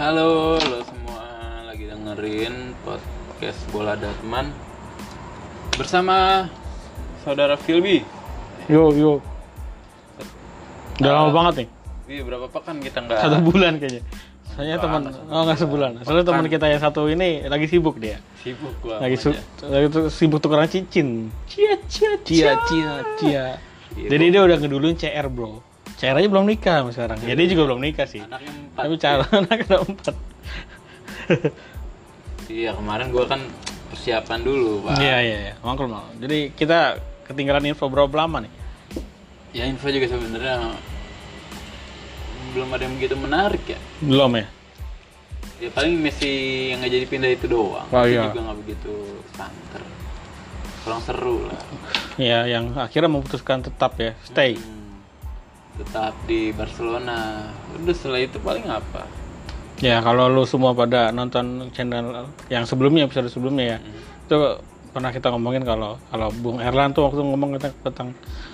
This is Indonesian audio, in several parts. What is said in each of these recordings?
Halo, lo semua lagi dengerin podcast Bola Datman bersama saudara Filby. Yo yo. Udah lama banget nih. Iya, berapa pekan kita nggak? Satu bulan kayaknya. Soalnya teman oh nggak sebulan. Soalnya teman kita yang satu ini lagi sibuk dia. Sibuk gua. Lagi su lagi tuh sibuk tukeran cincin. Cia cia cia cia cia. Iya, Jadi dia udah ngeduluin CR, Bro. CR aja belum nikah sekarang. Ya dia juga belum nikah sih. Anaknya empat. Tapi cara anak ada empat. Iya, kemarin gua kan persiapan dulu, Pak. Iya iya iya. Mangkul mangkul. Jadi kita ketinggalan info berapa lama nih? Ya info juga sebenarnya belum ada yang begitu menarik ya. Belum ya? Ya paling Messi yang nggak jadi pindah itu doang. Oh, iya. juga nggak begitu santer. Kurang seru lah. Ya yang akhirnya memutuskan tetap ya stay. Hmm, tetap di Barcelona. Udah setelah itu paling apa? Ya kalau lu semua pada nonton channel yang sebelumnya episode sebelumnya ya itu pernah kita ngomongin kalau kalau Bung Erlan tuh waktu ngomong tentang, tentang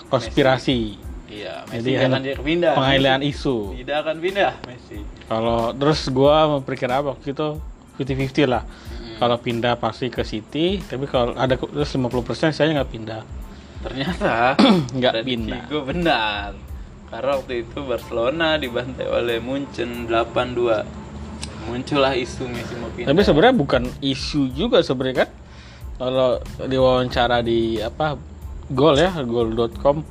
konspirasi Iya, Jadi Messi nggak akan pindah. pengalihan isu. Tidak akan pindah Messi. Kalau terus gua memperkira waktu itu 50-50 lah. Hmm. Kalau pindah pasti ke City, tapi kalau ada terus 50% saya nggak pindah. Ternyata Nggak pindah. Gue benar. Karena waktu itu Barcelona dibantai oleh Munchen 8-2. Muncullah isu Messi mau pindah. Tapi sebenarnya bukan isu juga sebenarnya kan. Kalau diwawancara di apa Gol ya, gol.com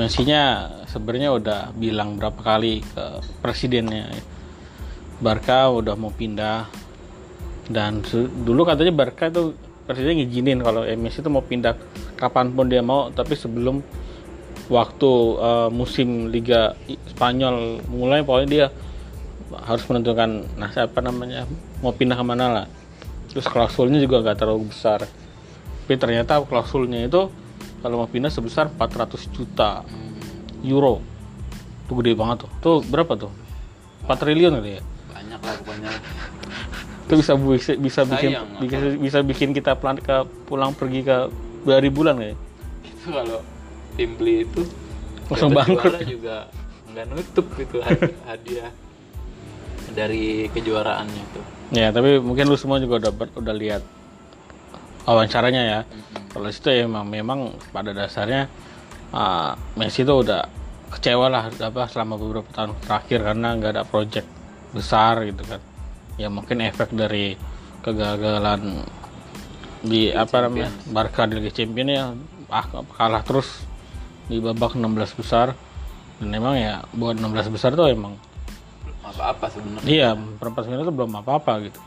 Messi-nya sebenarnya udah bilang berapa kali ke presidennya Barca udah mau pindah dan dulu katanya Barca itu presiden ngizinin kalau eh, Messi itu mau pindah kapan pun dia mau tapi sebelum waktu eh, musim Liga Spanyol mulai pokoknya dia harus menentukan nah apa namanya mau pindah ke mana lah. Terus klausulnya juga nggak terlalu besar. Tapi ternyata klausulnya itu kalau mau pindah sebesar 400 juta euro. Itu gede banget tuh. Tuh berapa tuh? 4 triliun kali ya? Banyak lah pokoknya. itu bisa bisa, bisa bikin bisa, bisa bikin kita pelan ke pulang pergi ke dari bulan kayak Itu kalau tim beli itu Langsung bangkrut. juga nggak nutup gitu hadi- hadiah dari kejuaraannya tuh. ya tapi mungkin lu semua juga udah udah lihat wawancaranya ya kalau itu ya memang memang pada dasarnya ah, Messi itu udah kecewa lah apa selama beberapa tahun terakhir karena nggak ada project besar gitu kan ya mungkin efek dari kegagalan di apa namanya Barca di Liga Champions ya ah, kalah terus di babak 16 besar. Dan emang ya buat 16 besar tuh emang Apa-apa sebenarnya. Iya perempat final itu belum apa-apa gitu.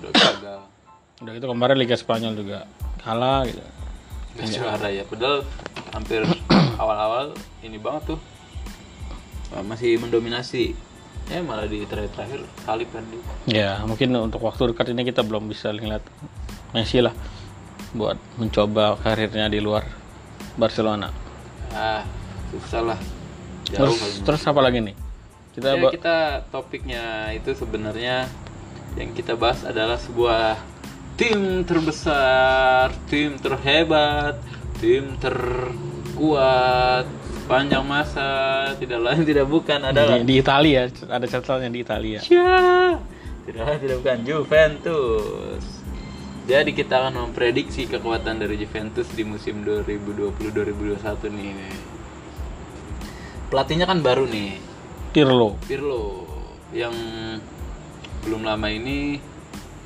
Udah gagal. udah gitu kemarin Liga Spanyol juga kalah gitu. Gak juara ya. Padahal hampir awal-awal ini banget tuh. Uh, masih mendominasi. Ya malah di terakhir-terakhir salib kan ya mungkin untuk waktu dekat ini kita belum bisa lihat Messi lah buat mencoba karirnya di luar Barcelona Ah, susah lah. Jauh terus kali. terus apa lagi nih kita Ya, kita topiknya itu sebenarnya yang kita bahas adalah sebuah tim terbesar, tim terhebat, tim terkuat sepanjang masa tidak lain tidak bukan adalah di, di Italia ada catatannya di Italia Ya, tidak lain tidak bukan Juventus. Jadi kita akan memprediksi kekuatan dari Juventus di musim 2020-2021 nih. Pelatihnya kan baru nih, Pirlo Pirlo yang belum lama ini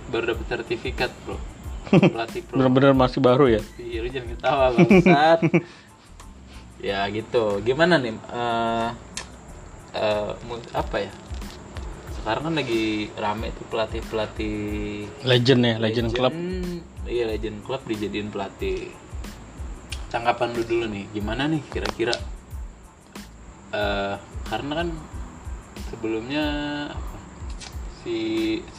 baru dapat sertifikat, Bro. Pelatih pro. benar-benar masih baru ya Iya, lu jangan ketawa bangsat. ya gitu. Gimana nih? eh, mu- apa ya? Sekarang kan lagi rame tuh pelatih-pelatih legend ya legend club Iya, legend club dijadiin pelatih. Tanggapan lu dulu nih, gimana nih kira-kira? eh karena kan sebelumnya si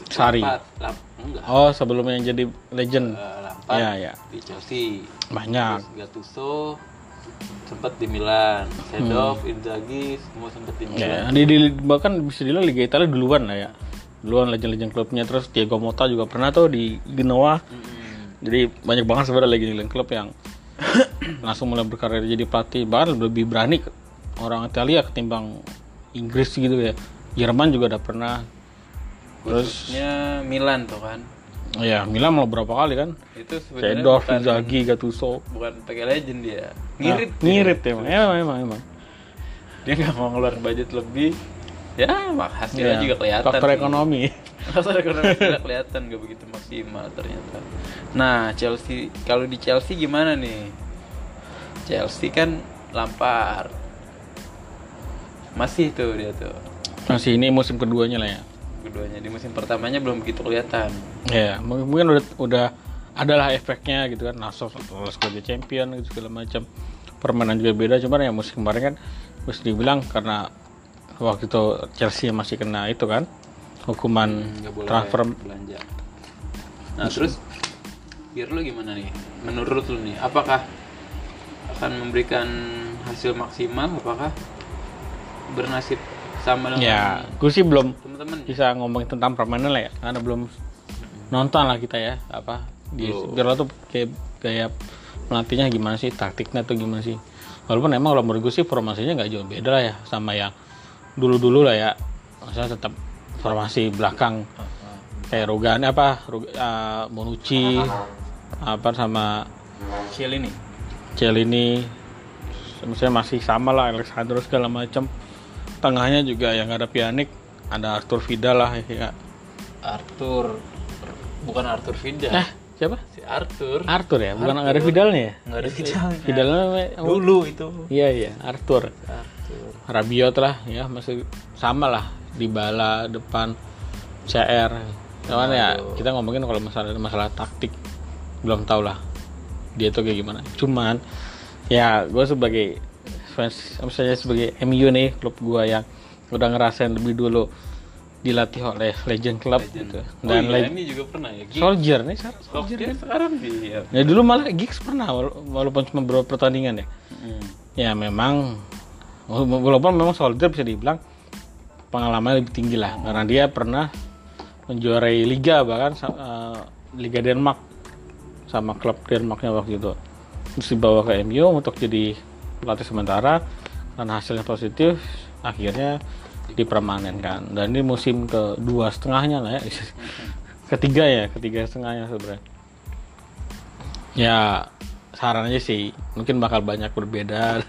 Sari. Lampard- Lamp- enggak, oh sebelumnya yang jadi legend eh, Lampard ya ya di Chelsea. banyak Terus Gattuso sempat di Milan, Sedov, Inzaghi semua sempat di Milan. ya di, di- bahkan bisa dibilang Liga Italia duluan lah ya. Duluan legend-legend klubnya terus Diego Motta juga pernah tuh di Genoa. Mm-mm. jadi banyak banget sebenarnya legend-legend klub yang langsung mulai berkarir jadi pelatih. Bahkan lebih berani ke- orang Italia ketimbang Inggris gitu ya. Jerman juga udah pernah. Khususnya Milan tuh kan ya Milan mau berapa kali kan? Itu sebenarnya Cedorf, bukan, Inzaghi, Gattuso. bukan pakai legend dia. Ngirit Nah, ngirit emang. Emang emang, emang. dia nggak mau ngeluarin budget lebih. Ya mak hasilnya Ya, juga kelihatan faktor ekonomi. Faktor ekonomi juga kelihatan gak begitu maksimal ternyata. Nah Chelsea kalau di Chelsea gimana nih? Chelsea kan Lampard. Masih tuh dia tuh. Masih ini musim keduanya lah ya keduanya di musim pertamanya belum begitu kelihatan. Ya mungkin mungkin udah udah adalah efeknya gitu kan Nassau lolos Liga Champion gitu segala macam. Permainan juga beda cuman ya musim kemarin kan harus dibilang karena waktu itu Chelsea masih kena itu kan hukuman boleh transfer. belanja. Nah terus Pirlo gimana nih? Menurut lu nih apakah akan memberikan hasil maksimal? Apakah bernasib sama dengan ya gue sih belum teman-teman bisa ngomongin tentang permainan lah ya karena belum nonton lah kita ya apa di. Pirlo tuh kayak kayak melatihnya gimana sih taktiknya tuh gimana sih. Walaupun emang kalau menurut gue sih formasinya nggak jauh beda lah ya sama yang dulu-dulu lah ya. Maksudnya tetap formasi belakang. Kayak Rogani apa Rog- eh, Bonucci apa sama Chill ini Celini misalnya masih sama lah Alexandro segala macam tengahnya juga yang ada Pjanic ada Arthur Vidal lah ya. Arthur bukan Arthur Vidal. Eh siapa? Si Arthur. Arthur ya? Bukan nggak ada Vidalnya ya? Nggak ada Vidalnya. Vidalnya. Dulu itu. Iya iya Arthur. Arthur. Rabiot lah ya masih sama lah di bala depan CR cuman ya kita ngomongin kalau masalah masalah taktik belum tahu lah. Dia tuh kayak gimana. Cuman ya gue sebagai fans misalnya sebagai MU nih klub gue yang udah ngerasain lebih dulu dilatih oleh legend club gitu. Dan dan oh, iya, ini juga pernah ya? Giggs? Soldier nih sekarang Oh, soldier dia sekarang dia ya dulu malah Giggs pernah wala- walaupun cuma beberapa pertandingan ya. Hmm. ya memang walaupun memang soldier bisa dibilang pengalaman lebih tinggi lah. Karena dia pernah menjuarai liga bahkan eh, liga Denmark sama klub Denmarknya waktu itu. Terus dibawa ke MU untuk jadi pelatih sementara karena hasilnya positif akhirnya dipermanenkan. Dan ini musim kedua setengahnya lah ya. Ketiga ya ketiga setengahnya sebenarnya. Ya saran aja sih mungkin bakal banyak berbeda.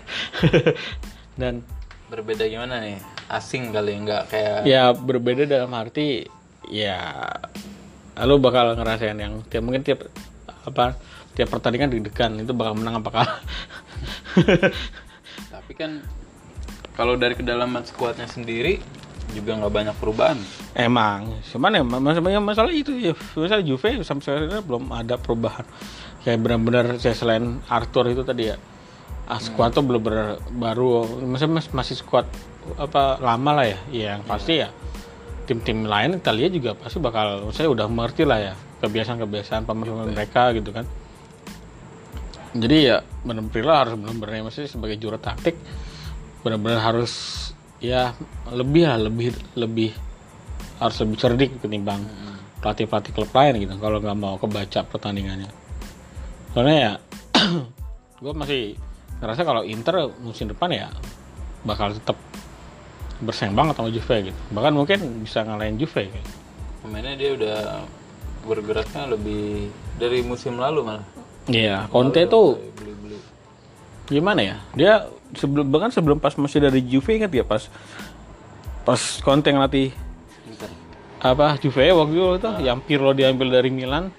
Dan berbeda gimana nih? Asing kali nggak kayak ya berbeda dalam arti ya lo bakal ngerasain yang tiap mungkin tiap apa tiap pertandingan deg-degan itu bakal menang apa kalah? Tapi kan kalau dari kedalaman skuadnya sendiri juga nggak banyak perubahan. Emang cuman ya masalah masalah itu ya misalnya Juve sampai sekarang ini belum ada perubahan. Kayak benar-benar saya selain Arthur itu tadi ya ah, squad tuh belum benar baru maksudnya mas- masih squad apa lama lah ya Ya, yang pasti ya tim-tim lain Italia juga pasti bakal saya udah mengerti lah ya kebiasaan-kebiasaan pemain mereka gitu kan jadi ya benar-benar harus benar-benar maksudnya sebagai juru taktik benar-benar harus ya lebih lah lebih lebih harus lebih cerdik ketimbang pelatih-pelatih klub lain gitu kalau nggak mau kebaca pertandingannya. Soalnya ya gue masih ngerasa kalau Inter musim depan ya bakal tetap bersaing banget sama Juve gitu. Bahkan mungkin bisa ngalahin Juve gitu. pemainnya dia udah bergeraknya lebih dari musim lalu malah Iya, Conte tuh beli beli gimana ya? Dia sebelum bahkan sebelum pas masih dari Juve ingat ya pas pas Conte ngelatih apa Juve waktu itu yang Pirlo diambil dari Milan.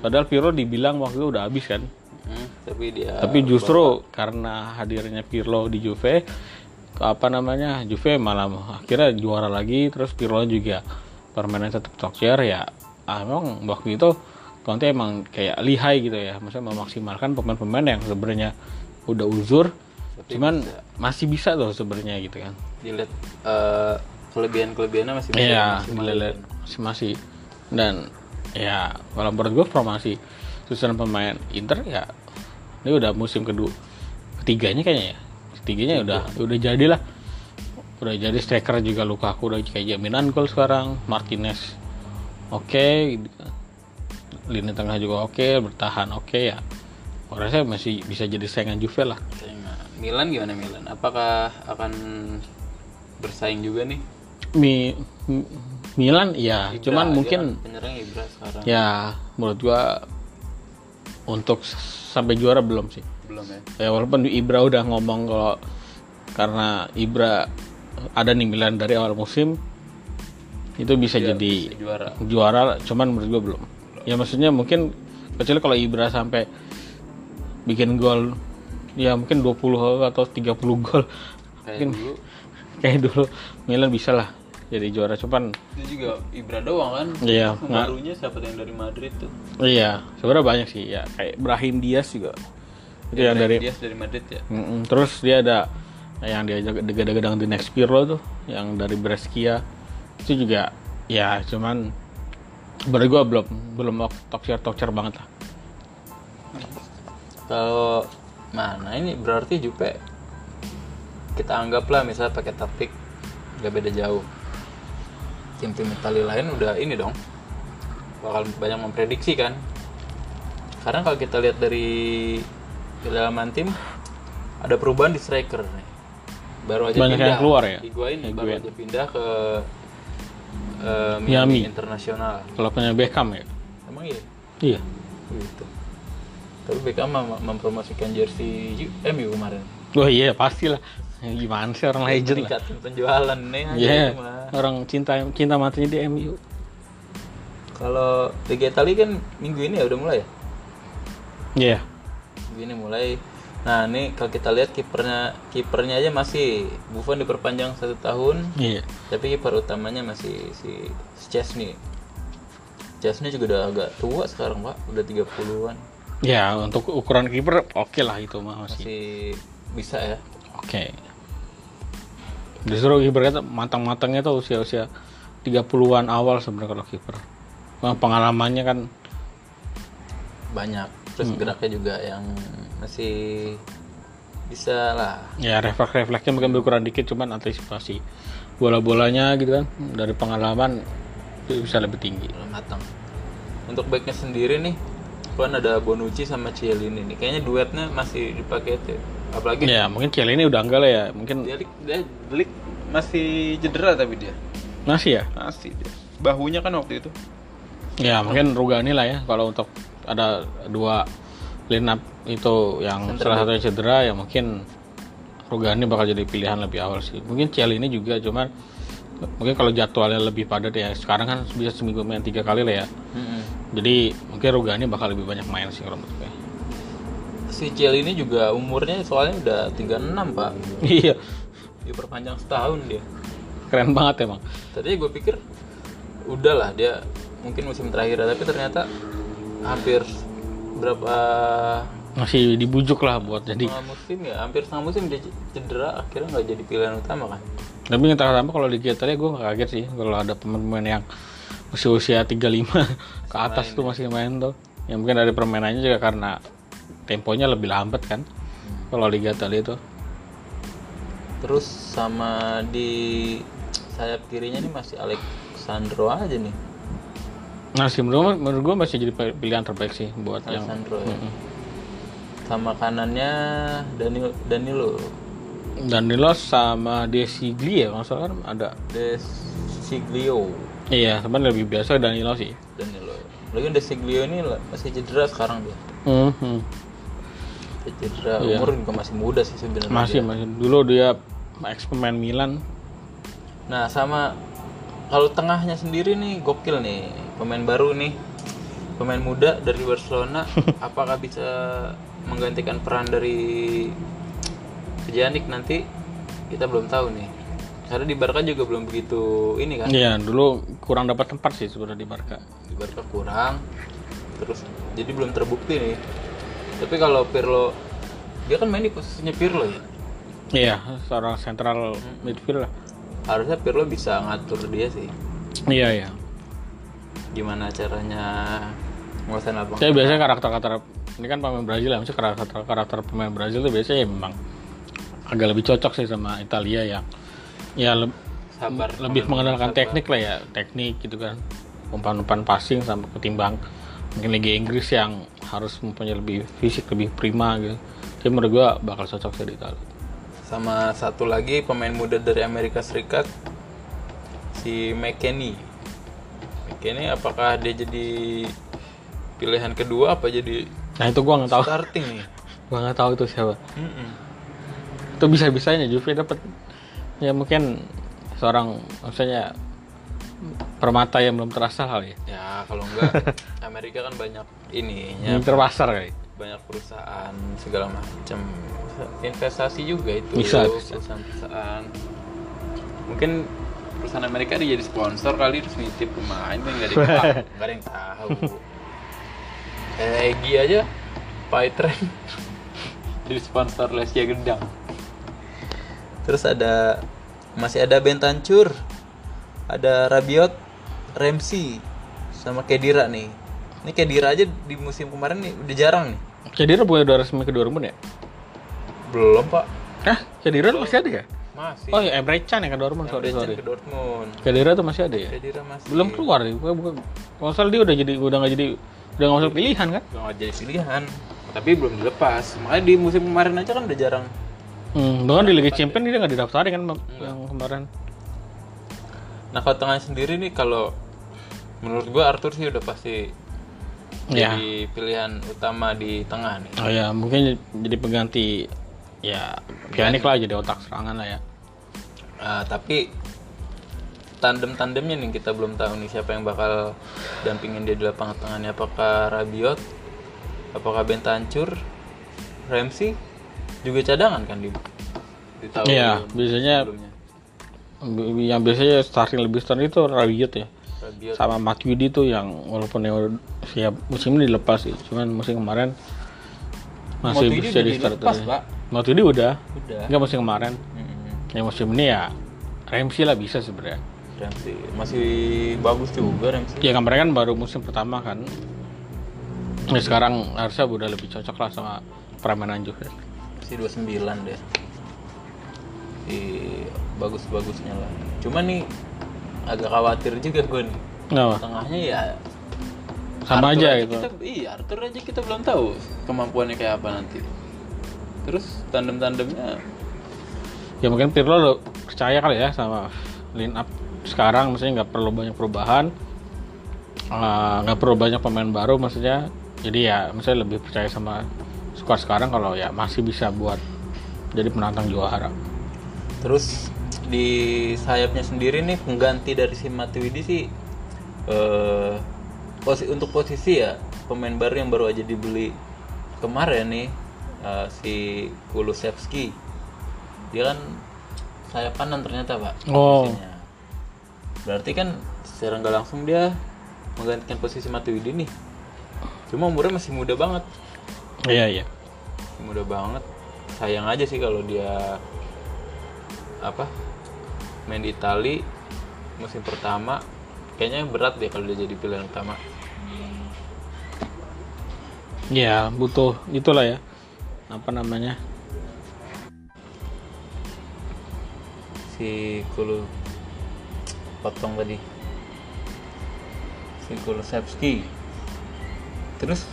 Padahal Pirlo dibilang waktu itu udah habis kan. Hmm, tapi dia tapi justru karena hadirnya Pirlo di Juve apa namanya Juve malah akhirnya juara lagi terus Pirlo juga permainan tetap top tier ya ah, emang waktu itu Conte emang kayak lihai gitu ya maksudnya memaksimalkan pemain-pemain yang sebenarnya udah uzur cuman masih bisa tuh sebenarnya gitu kan. Dilihat eh, kelebihan-kelebihannya masih bisa Iya, dilihat masih masih. Dan ya kalau menurut gue formasi susunan pemain Inter ya ini udah musim kedua ketiganya kayaknya ya. Ketiganya udah udah jadilah. Udah jadi striker juga Lukaku udah kayak jaminan gol sekarang. Martinez oke lini tengah juga oke bertahan oke ya. Orang saya masih bisa jadi saingan Juve lah. Milan gimana Milan? Apakah akan bersaing juga nih? Mi, Mi- Milan iya. Ibra, cuman mungkin kan penyerang Ibra sekarang. ya menurut gua untuk sampai juara belum sih. Belum ya? Ya walaupun Ibra udah ngomong kalau karena Ibra ada nih Milan dari awal musim itu bisa Dia jadi bisa juara. juara cuman menurut gua belum ya maksudnya mungkin kecuali kalau Ibra sampai bikin gol ya mungkin 20 atau 30 gol. Kayak dulu. kayak dulu. Milan bisa lah jadi juara cuman itu juga Ibra doang kan? Iya barunya siapa yang dari Madrid tuh? Iya sebenarnya banyak sih. Ya kayak Brahim Diaz juga. Itu yang dari dia dari Madrid ya. Mm-mm. terus dia ada yang dia gadang di next Pirlo tuh yang dari Brescia. Itu juga ya cuman menurut gua belum belum toxier toxier banget lah. Kalau mana ini berarti Jupe kita anggaplah misalnya pakai taktik nggak beda jauh. Tim-tim Italia lain udah ini dong bakal banyak memprediksi kan. Karena kalau kita lihat dari kedalaman tim ada perubahan di striker nih. Baru aja Banyak pindah. yang keluar ya? Higuain baru Higuain. aja pindah ke eh, Miami. Miami. Internasional. Kalau punya Beckham ya? Emang iya? Iya. Gitu. Tapi Beckham mem- mempromosikan jersey MU kemarin. Oh iya pastilah. Ya, gimana sih orang legend lah? penjualan nih Iya, mah. orang cinta cinta matinya di MU. kalau Liga Italia kan minggu ini ya udah mulai ya? Iya. minggu ini mulai nah ini kalau kita lihat kipernya kipernya aja masih Buffon diperpanjang satu tahun Iya. tapi kiper utamanya masih si Chesney Chesney juga udah agak tua sekarang pak udah 30-an Ya, untuk ukuran kiper oke lah itu mah masih. masih bisa ya Oke. Justru kipernya tuh matang-matangnya tuh usia-usia 30-an awal sebenarnya kalau kiper. Pengalamannya kan banyak terus geraknya juga yang masih bisa lah. Ya refleks-refleksnya mungkin berkurang dikit cuman antisipasi bola-bolanya gitu kan dari pengalaman itu bisa lebih tinggi. belum matang. Untuk backnya sendiri nih kan ada Bonucci sama Cielini nih. Kayaknya duetnya masih dipakai tuh apalagi Ya, mungkin Ciel ini udah enggak lah ya. Mungkin dia, dia Delik masih cedera tapi dia. Masih ya. masih dia. Bahunya kan waktu itu Ya, mungkin Rugani lah ya kalau untuk ada dua line up itu yang salah satunya cedera ya mungkin Rugani bakal jadi pilihan lebih awal sih. Mungkin Ciel ini juga cuman mungkin kalau jadwalnya lebih padat ya sekarang kan bisa seminggu main tiga kali lah ya. Jadi mungkin Rugani bakal lebih banyak main sih kalau menurut gue. si Cielini juga umurnya soalnya udah 36 pak Iya, diperpanjang setahun dia keren banget emang. tadi gue pikir udahlah dia mungkin musim terakhir tapi ternyata hampir berapa Masih dibujuk lah buat jadi. musim ya hampir setengah musim dia cedera akhirnya nggak jadi pilihan utama kan Tapi entah kenapa kalau di Italia gue gak kaget sih kalau ada pemain-pemain yang usia-usia 35 ke atas tuh masih main tuh. Yang mungkin dari permainannya juga karena temponya lebih lambat kan. Kalau Liga Italia itu. terus sama di sayap kirinya nih masih Alexandro aja nih Nah sih menurut, menurut gue masih jadi pilihan terbaik sih buat yang Alexandro ya. sama kanannya Danilo Danilo Danilo sama Desigli ya salah kan ada. Desiglio Iya, sebenarnya lebih biasa Danilo sih. Danilo lagi Desiglio ini masih cedera sekarang dia Mhm. Dia cedera umur juga masih muda sih sebenarnya Masih masih dulu dia pemain Milan. Nah sama kalau tengahnya sendiri nih gokil nih. Pemain baru nih. Pemain muda dari Barcelona. Apakah bisa menggantikan peran dari Pjanic nanti? Kita belum tahu nih. Karena di Barca juga belum begitu ini kan. Iya, dulu kurang dapat tempat sih sebenarnya di Barca. di Barca kurang. Terus jadi belum terbukti nih. Tapi kalau Pirlo dia kan main di posisinya Pirlo ya? Iya, seorang central midfield lah. Harusnya Pirlo bisa ngatur dia sih Iya, iya. gimana caranya nguasain lapangan Saya biasanya karakter-karakter ini kan pemain Brazil ya, maksudnya karakter karakter pemain Brazil itu biasanya ya memang agak lebih cocok sih sama Italia yang ya le- sabar lebih mengandalkan teknik lah ya, teknik gitu kan. Umpan-umpan passing sama ketimbang mungkin Liga Inggris yang harus mempunyai lebih fisik lebih prima gitu. Jadi menurut gua bakal cocok sih di Italia. Sama satu lagi pemain muda dari Amerika Serikat si McKennie McKennie apakah dia jadi pilihan kedua apa jadi Nah itu gua nggak tahu. starting nih Gua nggak tahu itu siapa. Mm-mm. Itu bisa bisanya Juve dapat ya mungkin seorang maksudnya permata yang belum terasa kali ya. ya kalau enggak Amerika kan banyak ininya Yang terpasar kali. Banyak perusahaan segala macam investasi juga itu Bisa, perusahaan-perusahaan. Mungkin perusahaan Amerika dia jadi sponsor kali terus nitip pemain nggak ada yang tahu. Nggak ada yang tahu. Eh Egi aja Paitreng jadi sponsor Lesia Gedang terus ada masih ada Bentancur ada Rabiot Ramsey sama Kedira nih ini Kedira aja di musim kemarin nih udah jarang nih Kedira bukan udah resmi ke Dortmund ya? belum pak Hah? Kedira tuh masih ada ya? masih Oh iya, Emre Can ya ke Dortmund, sorry, sorry. ke Dortmund Kedira tuh masih ada ya? Kedira masih Belum keluar ya? Bukan, bukan. Kalau salah dia udah jadi udah nggak jadi udah nggak masuk pilihan kan? nggak jadi pilihan tapi belum dilepas makanya di musim kemarin aja kan udah jarang Hmm, bahkan di Liga Champions dia nggak didaftarin kan yang kemarin. nah kalau tengah sendiri nih kalau menurut gua Arthur sih udah pasti Ya. jadi pilihan utama di tengah nih. Oh ya, mungkin jadi pengganti ya Pjanic lah jadi otak serangan lah ya. Ah, tapi tandem-tandemnya nih kita belum tahu nih siapa yang bakal dampingin dia di lapangan tengahnya. Apakah Rabiot? Apakah Bentancur? Ramsey? Juga cadangan kan di di tahun Iya, biasanya sebelumnya yang biasanya starting lebih starting itu Rabiot ya. Sama Matuidi tuh yang walaupun yang siap musim ini dilepas sih, cuman musim kemarin masih bisa di start dilepas, aja. Pak. Matuidi udah, udah enggak musim kemarin. Mm-mm. Yang musim ini ya Ramsey lah bisa sebenarnya. Ramsey masih bagus juga Ramsey Ya kemarin kan baru musim pertama kan. Ya sekarang harusnya udah lebih cocok lah sama permainan Juve. masih 29 deh di bagus-bagusnya lah cuma nih agak khawatir juga gue nih Kenapa? tengahnya ya Sama Arthur aja gitu. kita, iya Arthur aja kita belum tahu kemampuannya kayak apa nanti. Terus tandem-tandemnya? Ya mungkin Pirlo lo percaya kali ya sama line up sekarang. Maksudnya nggak perlu banyak perubahan. Eh, nggak perlu banyak pemain baru maksudnya. Jadi ya maksudnya lebih percaya sama squad sekarang kalau ya masih bisa buat jadi penantang juara. Terus di sayapnya sendiri nih pengganti dari si Matuidi sih eh posi untuk posisi ya pemain baru yang baru aja dibeli kemarin nih eh, si Kulusevski. Dia kan sayap kanan ternyata pak Oh. posisinya. berarti kan secara nggak langsung dia menggantikan posisi Matuidi nih. Cuma umurnya masih muda banget. Iya iya. Muda banget. Sayang aja sih kalau dia apa main di Itali musim pertama kayaknya berat deh kalau dia jadi pilihan utama. Ya butuh itulah ya. Apa namanya? Si Kulu potong tadi. Si Kulusevski. Terus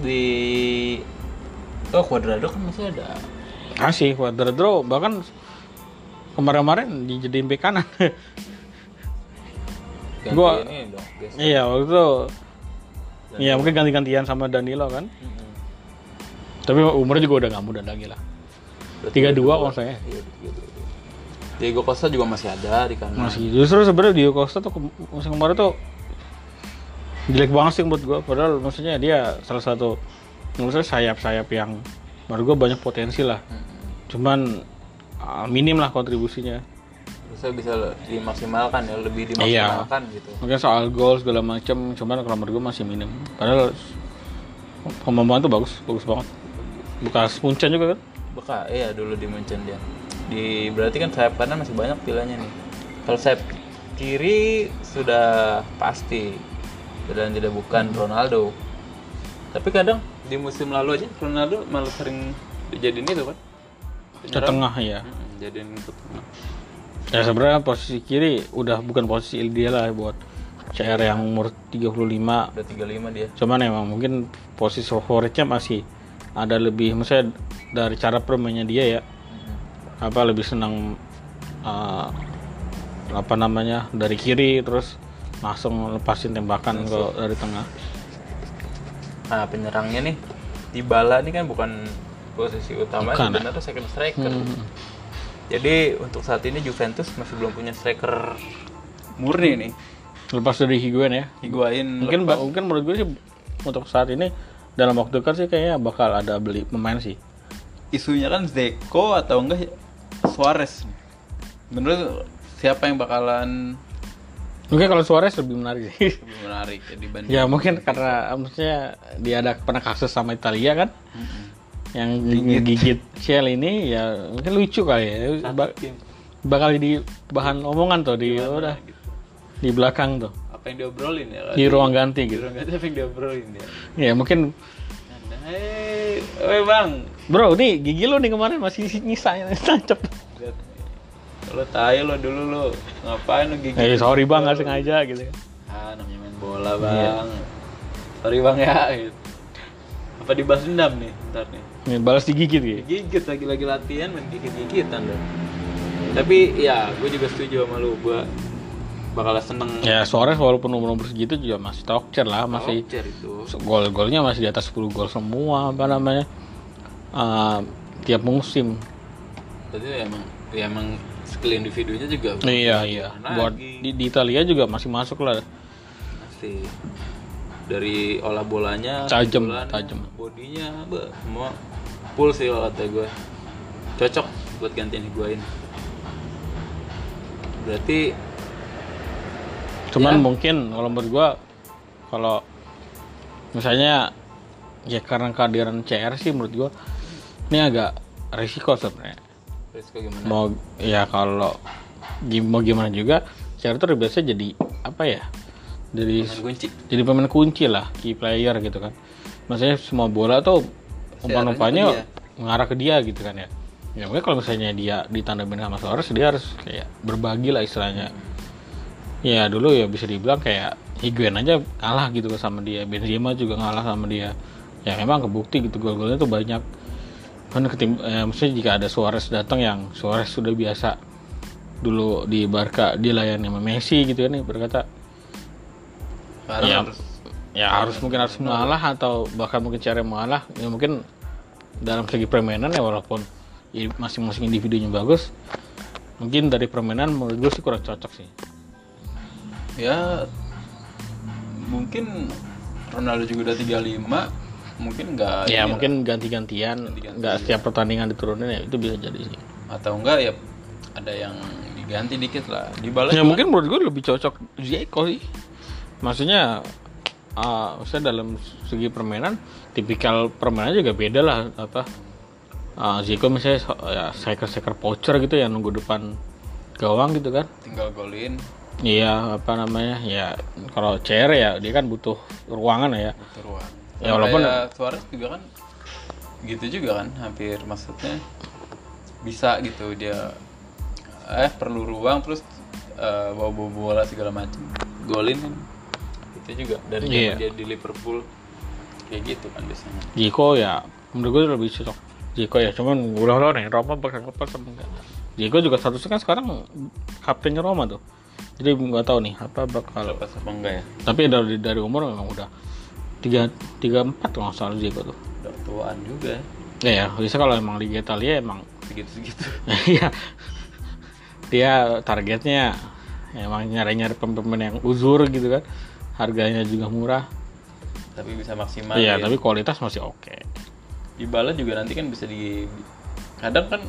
di oh Cuadrado kan masih ada. Kasih Cuadrado. Bahkan kemarin-kemarin dijadiin bek kanan. Guys iya waktu itu. Iya mungkin ganti-gantian sama Danilo kan. Tapi umurnya juga udah nggak muda lagi lah. Tiga dua kalau saya Iya. Diego Costa juga masih ada di kanan. masih. Justru sebenarnya Diego Costa tuh musim kemarin tuh jelek banget sih menurut gua. Padahal maksudnya dia salah satu menurut saya sayap-sayap yang menurut gua banyak potensi lah. Cuman ah, minim lah kontribusinya Bisa bisa dimaksimalkan ya, lebih Iya. dimaksimalkan gitu. mungkin soal gol segala macam cuman kalau menurut gua masih minim padahal pemain tuh bagus bagus banget bekas Munchen juga kan Beka, iya dulu di Munchen dia. Di berarti kan sayap kanan masih banyak pilihannya nih. Kalau sayap kiri sudah pasti dan tidak bukan Ronaldo. Tapi kadang di musim lalu aja Ronaldo malah sering dijadiin itu kan. Ke tengah ya. Jadiin ke tengah. Ya sebenarnya posisi kiri udah bukan posisi ideal lah buat CR yang umur 35 Udah 35 dia. cuman emang mungkin posisi favoritnya masih ada lebih maksudnya dari cara permainnya dia ya. Apa lebih senang uh, apa namanya dari kiri terus langsung lepasin tembakan ke dari tengah. Nah, penyerangnya nih Dybala ini kan bukan posisi utama, Bukan, sebenarnya second striker. Hmm. Jadi untuk saat ini Juventus masih belum punya striker murni nih. lepas dari Higuain ya Higuain mungkin mungkin menurut gue sih untuk saat ini dalam waktu dekat sih kayaknya bakal ada beli pemain sih isunya kan Zeko atau enggak Suarez. Menurut siapa yang bakalan mungkin kalau Suarez lebih menarik sih lebih menarik ya dibanding ya mungkin karena maksudnya dia ada pernah kasus sama Italia kan Mm-mm. Yang gigit Shell ini ya mungkin lucu kali ya. Ba- bakal jadi bahan omongan tuh di udah gitu. di belakang tuh. Apa yang diobrolin ya? di ruang ganti Di gitu. Ruang ganti apa yang diobrolin ya? ya mungkin Hei, bang, bro nih gigi lu nih kemarin masih nyisa tancap. Lo tayo lo dulu lo ngapain lo gigi eh sorry bang nggak sengaja gitu. Ah namanya main bola bang. Sorry bang ya. Gitu. apa dibahas dendam nih? Ntar nih nih balas digigit gitu gigit lagi lagi latihan main gigit gigitan dong. Tapi ya gue juga setuju sama lu. Gue bakal seneng. Ya Suarez walaupun umur umur segitu juga masih tokcer lah masih itu. gol-golnya masih di atas 10 gol semua apa namanya. Eh, tiap musim. Jadi emang ya emang skill individunya juga iya iya. Lagi. buat di, di Italia juga masih masuk lah. Masih dari olah bolanya Tajam, tajam. bodinya be, semua full sih kalau kata gue cocok buat gantiin Higuain berarti cuman Ya. mungkin kalau menurut gua kalau misalnya ya karena kehadiran CR sih menurut gua ini agak risiko sebenarnya. Risiko gimana? Mau ya kalau mau gimana juga CR itu udah biasa jadi apa ya dari Main kunci. jadi pemain kunci lah key player gitu kan. Maksudnya semua bola tuh umpan-umpannya mengarah ke dia gitu kan ya. Ya mungkin kalau misalnya dia ditandamin sama Suarez dia harus kayak berbagi lah istilahnya. Ya dulu ya bisa dibilang kayak Higuain aja kalah gitu sama dia. Benzema juga ngalah sama dia. Ya memang kebukti gitu gol-golnya tuh banyak. Kan ketim eh, maksudnya jika ada Suarez datang yang Suarez sudah biasa dulu di Barca dilayani sama Messi gitu kan nih berkata sekarang ya, harus ya. harus mungkin harus mengalah atau bahkan mungkin cara mengalah. Ya mungkin dalam segi permainan ya walaupun ya masing-masing individunya bagus mungkin dari permainan menurut gue sih kurang cocok sih. Ya mungkin Ronaldo juga udah 35 mungkin enggak ya mungkin ganti-gantian nggak setiap pertandingan diturunin ya itu bisa jadi sih. Atau enggak ya ada yang diganti dikit lah. Dibalas ya mungkin menurut gue lebih cocok Zico sih maksudnya ah, maksudnya dalam segi permainan tipikal permainan juga beda lah apa ah, Zico misalnya ya striker-striker poacher gitu yang nunggu depan gawang gitu kan. Tinggal golin. Iya apa namanya ya kalau CR ya dia kan butuh ruangan ya. Butuh ruang Ya, walaupun- Suarez juga kan gitu juga kan hampir maksudnya bisa gitu dia eh perlu ruang terus eh, bawa bawa bola segala macam golin kan itu juga. Dari zaman Iya. dia di Liverpool kayak gitu kan biasanya. Zico ya menurut gue lebih cocok. Zico ya cuman udah lo nih Roma bakal lepas apa enggak? Zico juga statusnya kan sekarang kaptennya Roma tuh. Jadi nggak tahu nih apa bakal lepas apa enggak ya? Tapi dari dari umur memang udah tiga tiga empat kalau salah Zico tuh. Udah tuaan juga. Ya ya bisa kalau emang Liga Italia emang segitu segitu Iya. dia targetnya emang nyari-nyari pemain yang uzur gitu kan. Harganya juga murah. tapi bisa maksimal Iya, ya. tapi kualitas masih oke. Dybala juga nanti kan bisa di kadang kan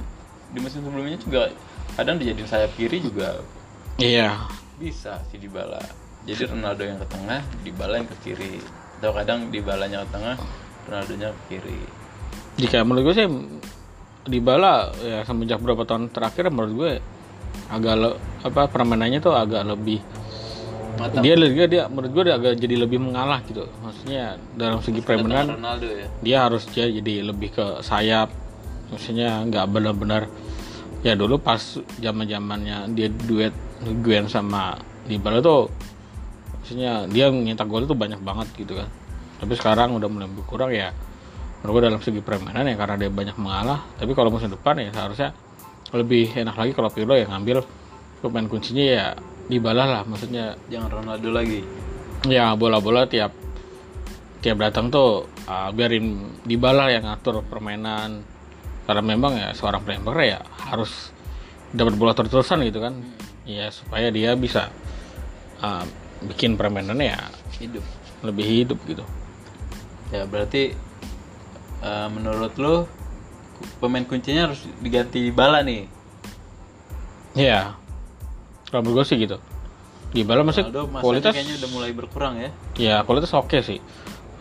di musim sebelumnya juga kadang dijadiin sayap kiri juga Iya. bisa si Dybala jadi Ronaldo yang ke tengah Dybala yang ke kiri atau kadang Dybalanya ke tengah Ronaldo nya ke kiri Jika menurut gue sih Dybala ya semenjak beberapa tahun terakhir menurut gue agak le- apa permainannya tuh agak lebih dia dia dia menurut gue dia agak jadi lebih mengalah gitu. Maksudnya dalam segi permainan Ronaldo ya? dia harus dia jadi lebih ke sayap. Maksudnya nggak benar-benar ya dulu pas zaman zamannya dia duet Gwen sama Dybala tuh maksudnya dia nyetak gol itu banyak banget gitu kan. Tapi sekarang udah mulai berkurang ya. Menurut gue dalam segi permainan ya karena dia banyak mengalah. Tapi kalau musim depan ya seharusnya lebih enak lagi kalau Pirlo yang ngambil pemain kuncinya ya Dybala lah maksudnya Jangan Ronaldo lagi. ya bola-bola tiap tiap datang tuh ah, biarin Dybala yang ngatur permainan karena memang ya seorang playmaker ya harus dapat bola terus-terusan gitu kan ya supaya dia bisa ah, bikin permainannya ya Hidup. lebih hidup gitu Ya berarti eh, menurut lo pemain kuncinya harus diganti bala nih. ya kalau menurut gue sih gitu Dybala masih kualitas kayaknya udah mulai berkurang ya. ya kualitas oke sih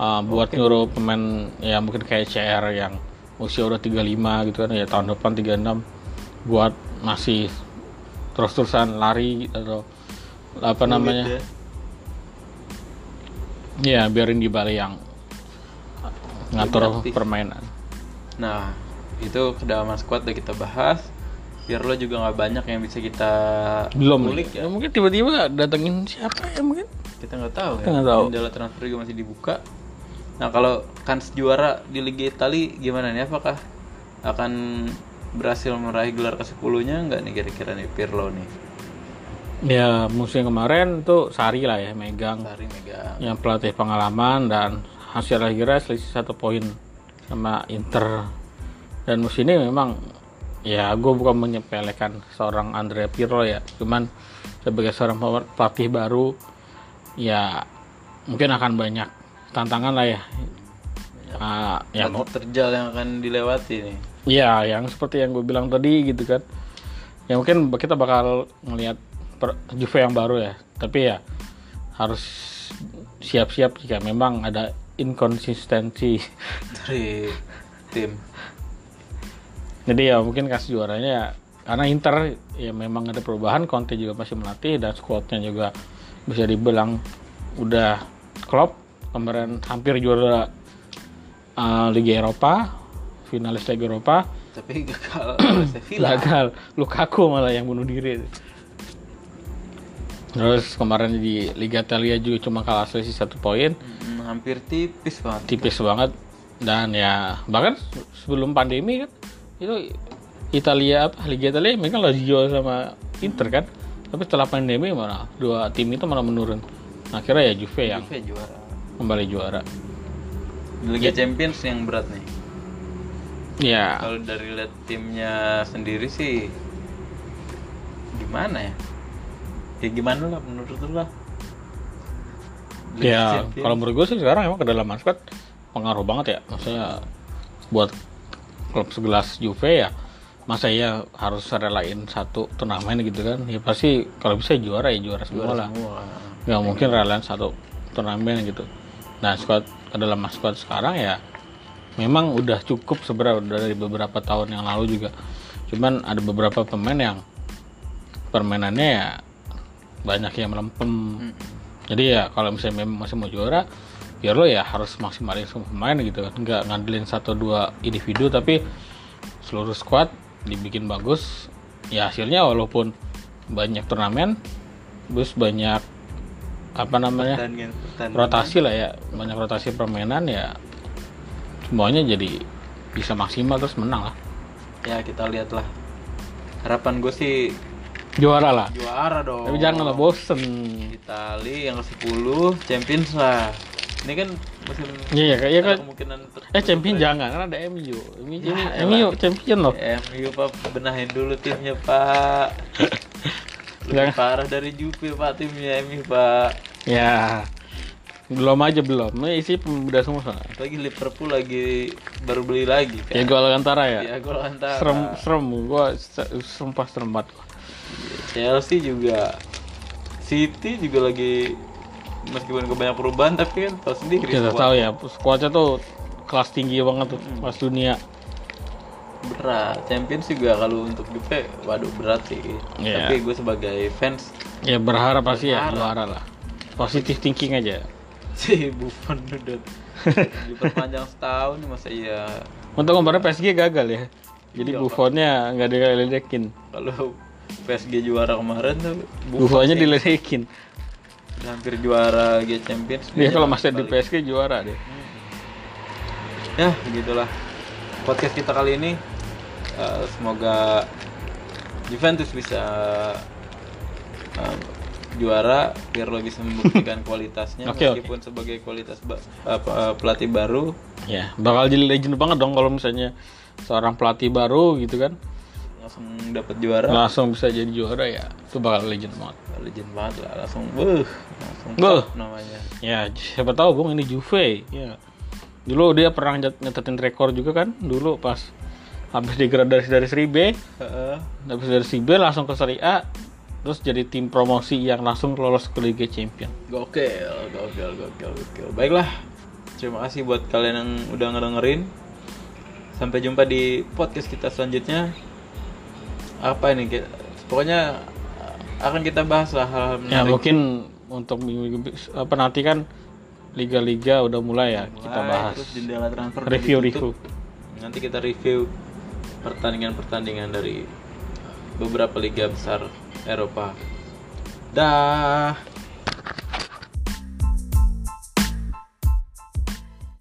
Ah, buat nyuruh pemain ya mungkin kayak CR yang usia udah 35 gitu kan ya tahun depan 36 buat masih terus-terusan lari atau apa namanya ya ya. biarin di balik yang ngatur permainan Nah, itu kedalaman squad udah kita bahas. Biar lo juga nggak banyak yang bisa kita belum kulik ya mungkin tiba-tiba datengin siapa ya mungkin kita nggak tahu Kita ya. nggak tahu. Jendela transfer juga masih dibuka. Nah, kalau kans juara di Liga Italia gimana nih? Apakah akan berhasil meraih gelar ke-10-nya nggak nih kira-kira nih Pirlo nih? ya musim kemarin tuh Sari lah ya megang Sari megang. yang pelatih pengalaman dan hasil akhirnya selisih satu poin sama Inter dan musim ini memang ya gue bukan menyepelekan seorang Andrea Pirlo ya cuman sebagai seorang pelatih baru ya mungkin akan banyak tantangan lah ya Ah, ya Batu terjal yang akan dilewati nih. Ya, yang seperti yang gue bilang tadi gitu kan. Ya mungkin kita bakal ngelihat per- Juve yang baru ya. Tapi ya harus siap-siap jika memang ada inkonsistensi. dari tim. Jadi ya mungkin kasih juaranya ya karena Inter ya memang ada perubahan, Conte juga masih melatih dan squadnya juga bisa dibilang udah klop. Kemarin hampir juara uh, Liga Eropa, finalis Liga Eropa. Tapi gagal gagal. Lukaku malah yang bunuh diri. Terus kemarin di Liga Italia juga cuma kalah selisih satu poin. Hmm, hampir tipis banget. tipis banget. Dan ya bahkan sebelum pandemi kan itu Italia apa Liga Italia mereka Lazio sama Inter kan tapi setelah pandemi malah dua tim itu malah menurun akhirnya ya Juve yang Juve juara. kembali juara Liga Champions yang berat nih. ya Kalau dari lihat timnya sendiri sih gimana ya? Ya gimana lah menurut lu lah. Liga Ya, Champions. kalau menurut gue sih sekarang emang kedalaman squad pengaruh banget ya. Maksudnya buat klub segelas Juve ya, masa ya harus relain satu turnamen gitu kan? Ya pasti kalau bisa juara ya juara semua juara lah. semua. Nggak mungkin relain satu turnamen gitu. Nah, squad kedalaman squad sekarang ya memang udah cukup sebenarnya dari beberapa tahun yang lalu juga. Cuman ada beberapa pemain yang permainannya ya banyak yang melempem Hmm. jadi ya kalau misalnya memang masih mau juara biar lo ya harus maksimalin semua pemain gitu kan nggak ngandelin satu dua individu tapi seluruh squad dibikin bagus ya hasilnya walaupun banyak turnamen terus banyak apa namanya Pertandingan, pertandingan. rotasi lah ya banyak rotasi permainan ya semuanya jadi bisa maksimal terus menang lah Ya kita lihat lah. Harapan gue sih juara lah juara dong. tapi jangan lah bosen Itali yang ke-10 Champions lah. Ini kan musim iya ya, ya ada kan kemungkinan eh champion jangan kan ada MU MU, Ya, MU champion loh MU Pak benahin dulu timnya Pak. Lebih parah dari Juve Pak timnya MU Pak. Ya, belum aja belum. Ini isi pemuda semua soalnya. Lagi Liverpool lagi baru beli lagi Ya kan. gol Alcantara ya. Ya gol antara. Serem, serem. Gua se- sumpah serem banget. Chelsea juga City juga lagi meskipun kebanyak perubahan tapi kan tahu sendiri Kita tahu ya, squadnya tuh kelas tinggi banget tuh, kelas dunia. berat Champions juga kalau untuk Juve waduh berat sih Iya. tapi gue sebagai fans Ya berharap pasti ya Berharap. juara lah. Positif thinking aja. si Buffon udah diperpanjang setahun masa iya Untuk kemarin PSG gagal ya. Jadi Iya, Buffonnya nggak diledekin. kalau PSG juara kemarin tuh Buffonnya diledekin. Hampir juara Liga Champions Dia kalau Kayaknya masih di. PSG juara deh. ya begitulah podcast kita kali ini Eh, semoga Juventus bisa eh, juara Pirlo bisa membuktikan kualitasnya oke. meskipun sebagai kualitas ba- eh, pelatih baru Ya, bakal jadi legend banget dong kalau misalnya seorang pelatih baru gitu kan langsung dapat juara langsung bisa jadi juara ya itu bakal legend banget. legend banget lah langsung buh langsung top namanya Ya, siapa tahu Bung ini Juve. Ya. Dulu dia pernah nyetetin rekor juga kan dulu pas habis degradasi dari Serie B, Heeh. habis dari Serie B langsung ke Serie A, terus jadi tim promosi yang langsung lolos ke Liga Champion. Gokil, gokil, gokil, gokil. Baiklah, terima kasih buat kalian yang udah ngedengerin. Sampai jumpa di podcast kita selanjutnya. Apa ini? Ki- Pokoknya akan kita bahas lah hal-hal Ya mungkin untuk minggu apa nanti kan liga-liga udah mulai ya kita Mulai, bahas Terus jendela transfer udah review-review. ditutup. Nanti kita review pertandingan-pertandingan dari beberapa liga besar Eropa. Dah.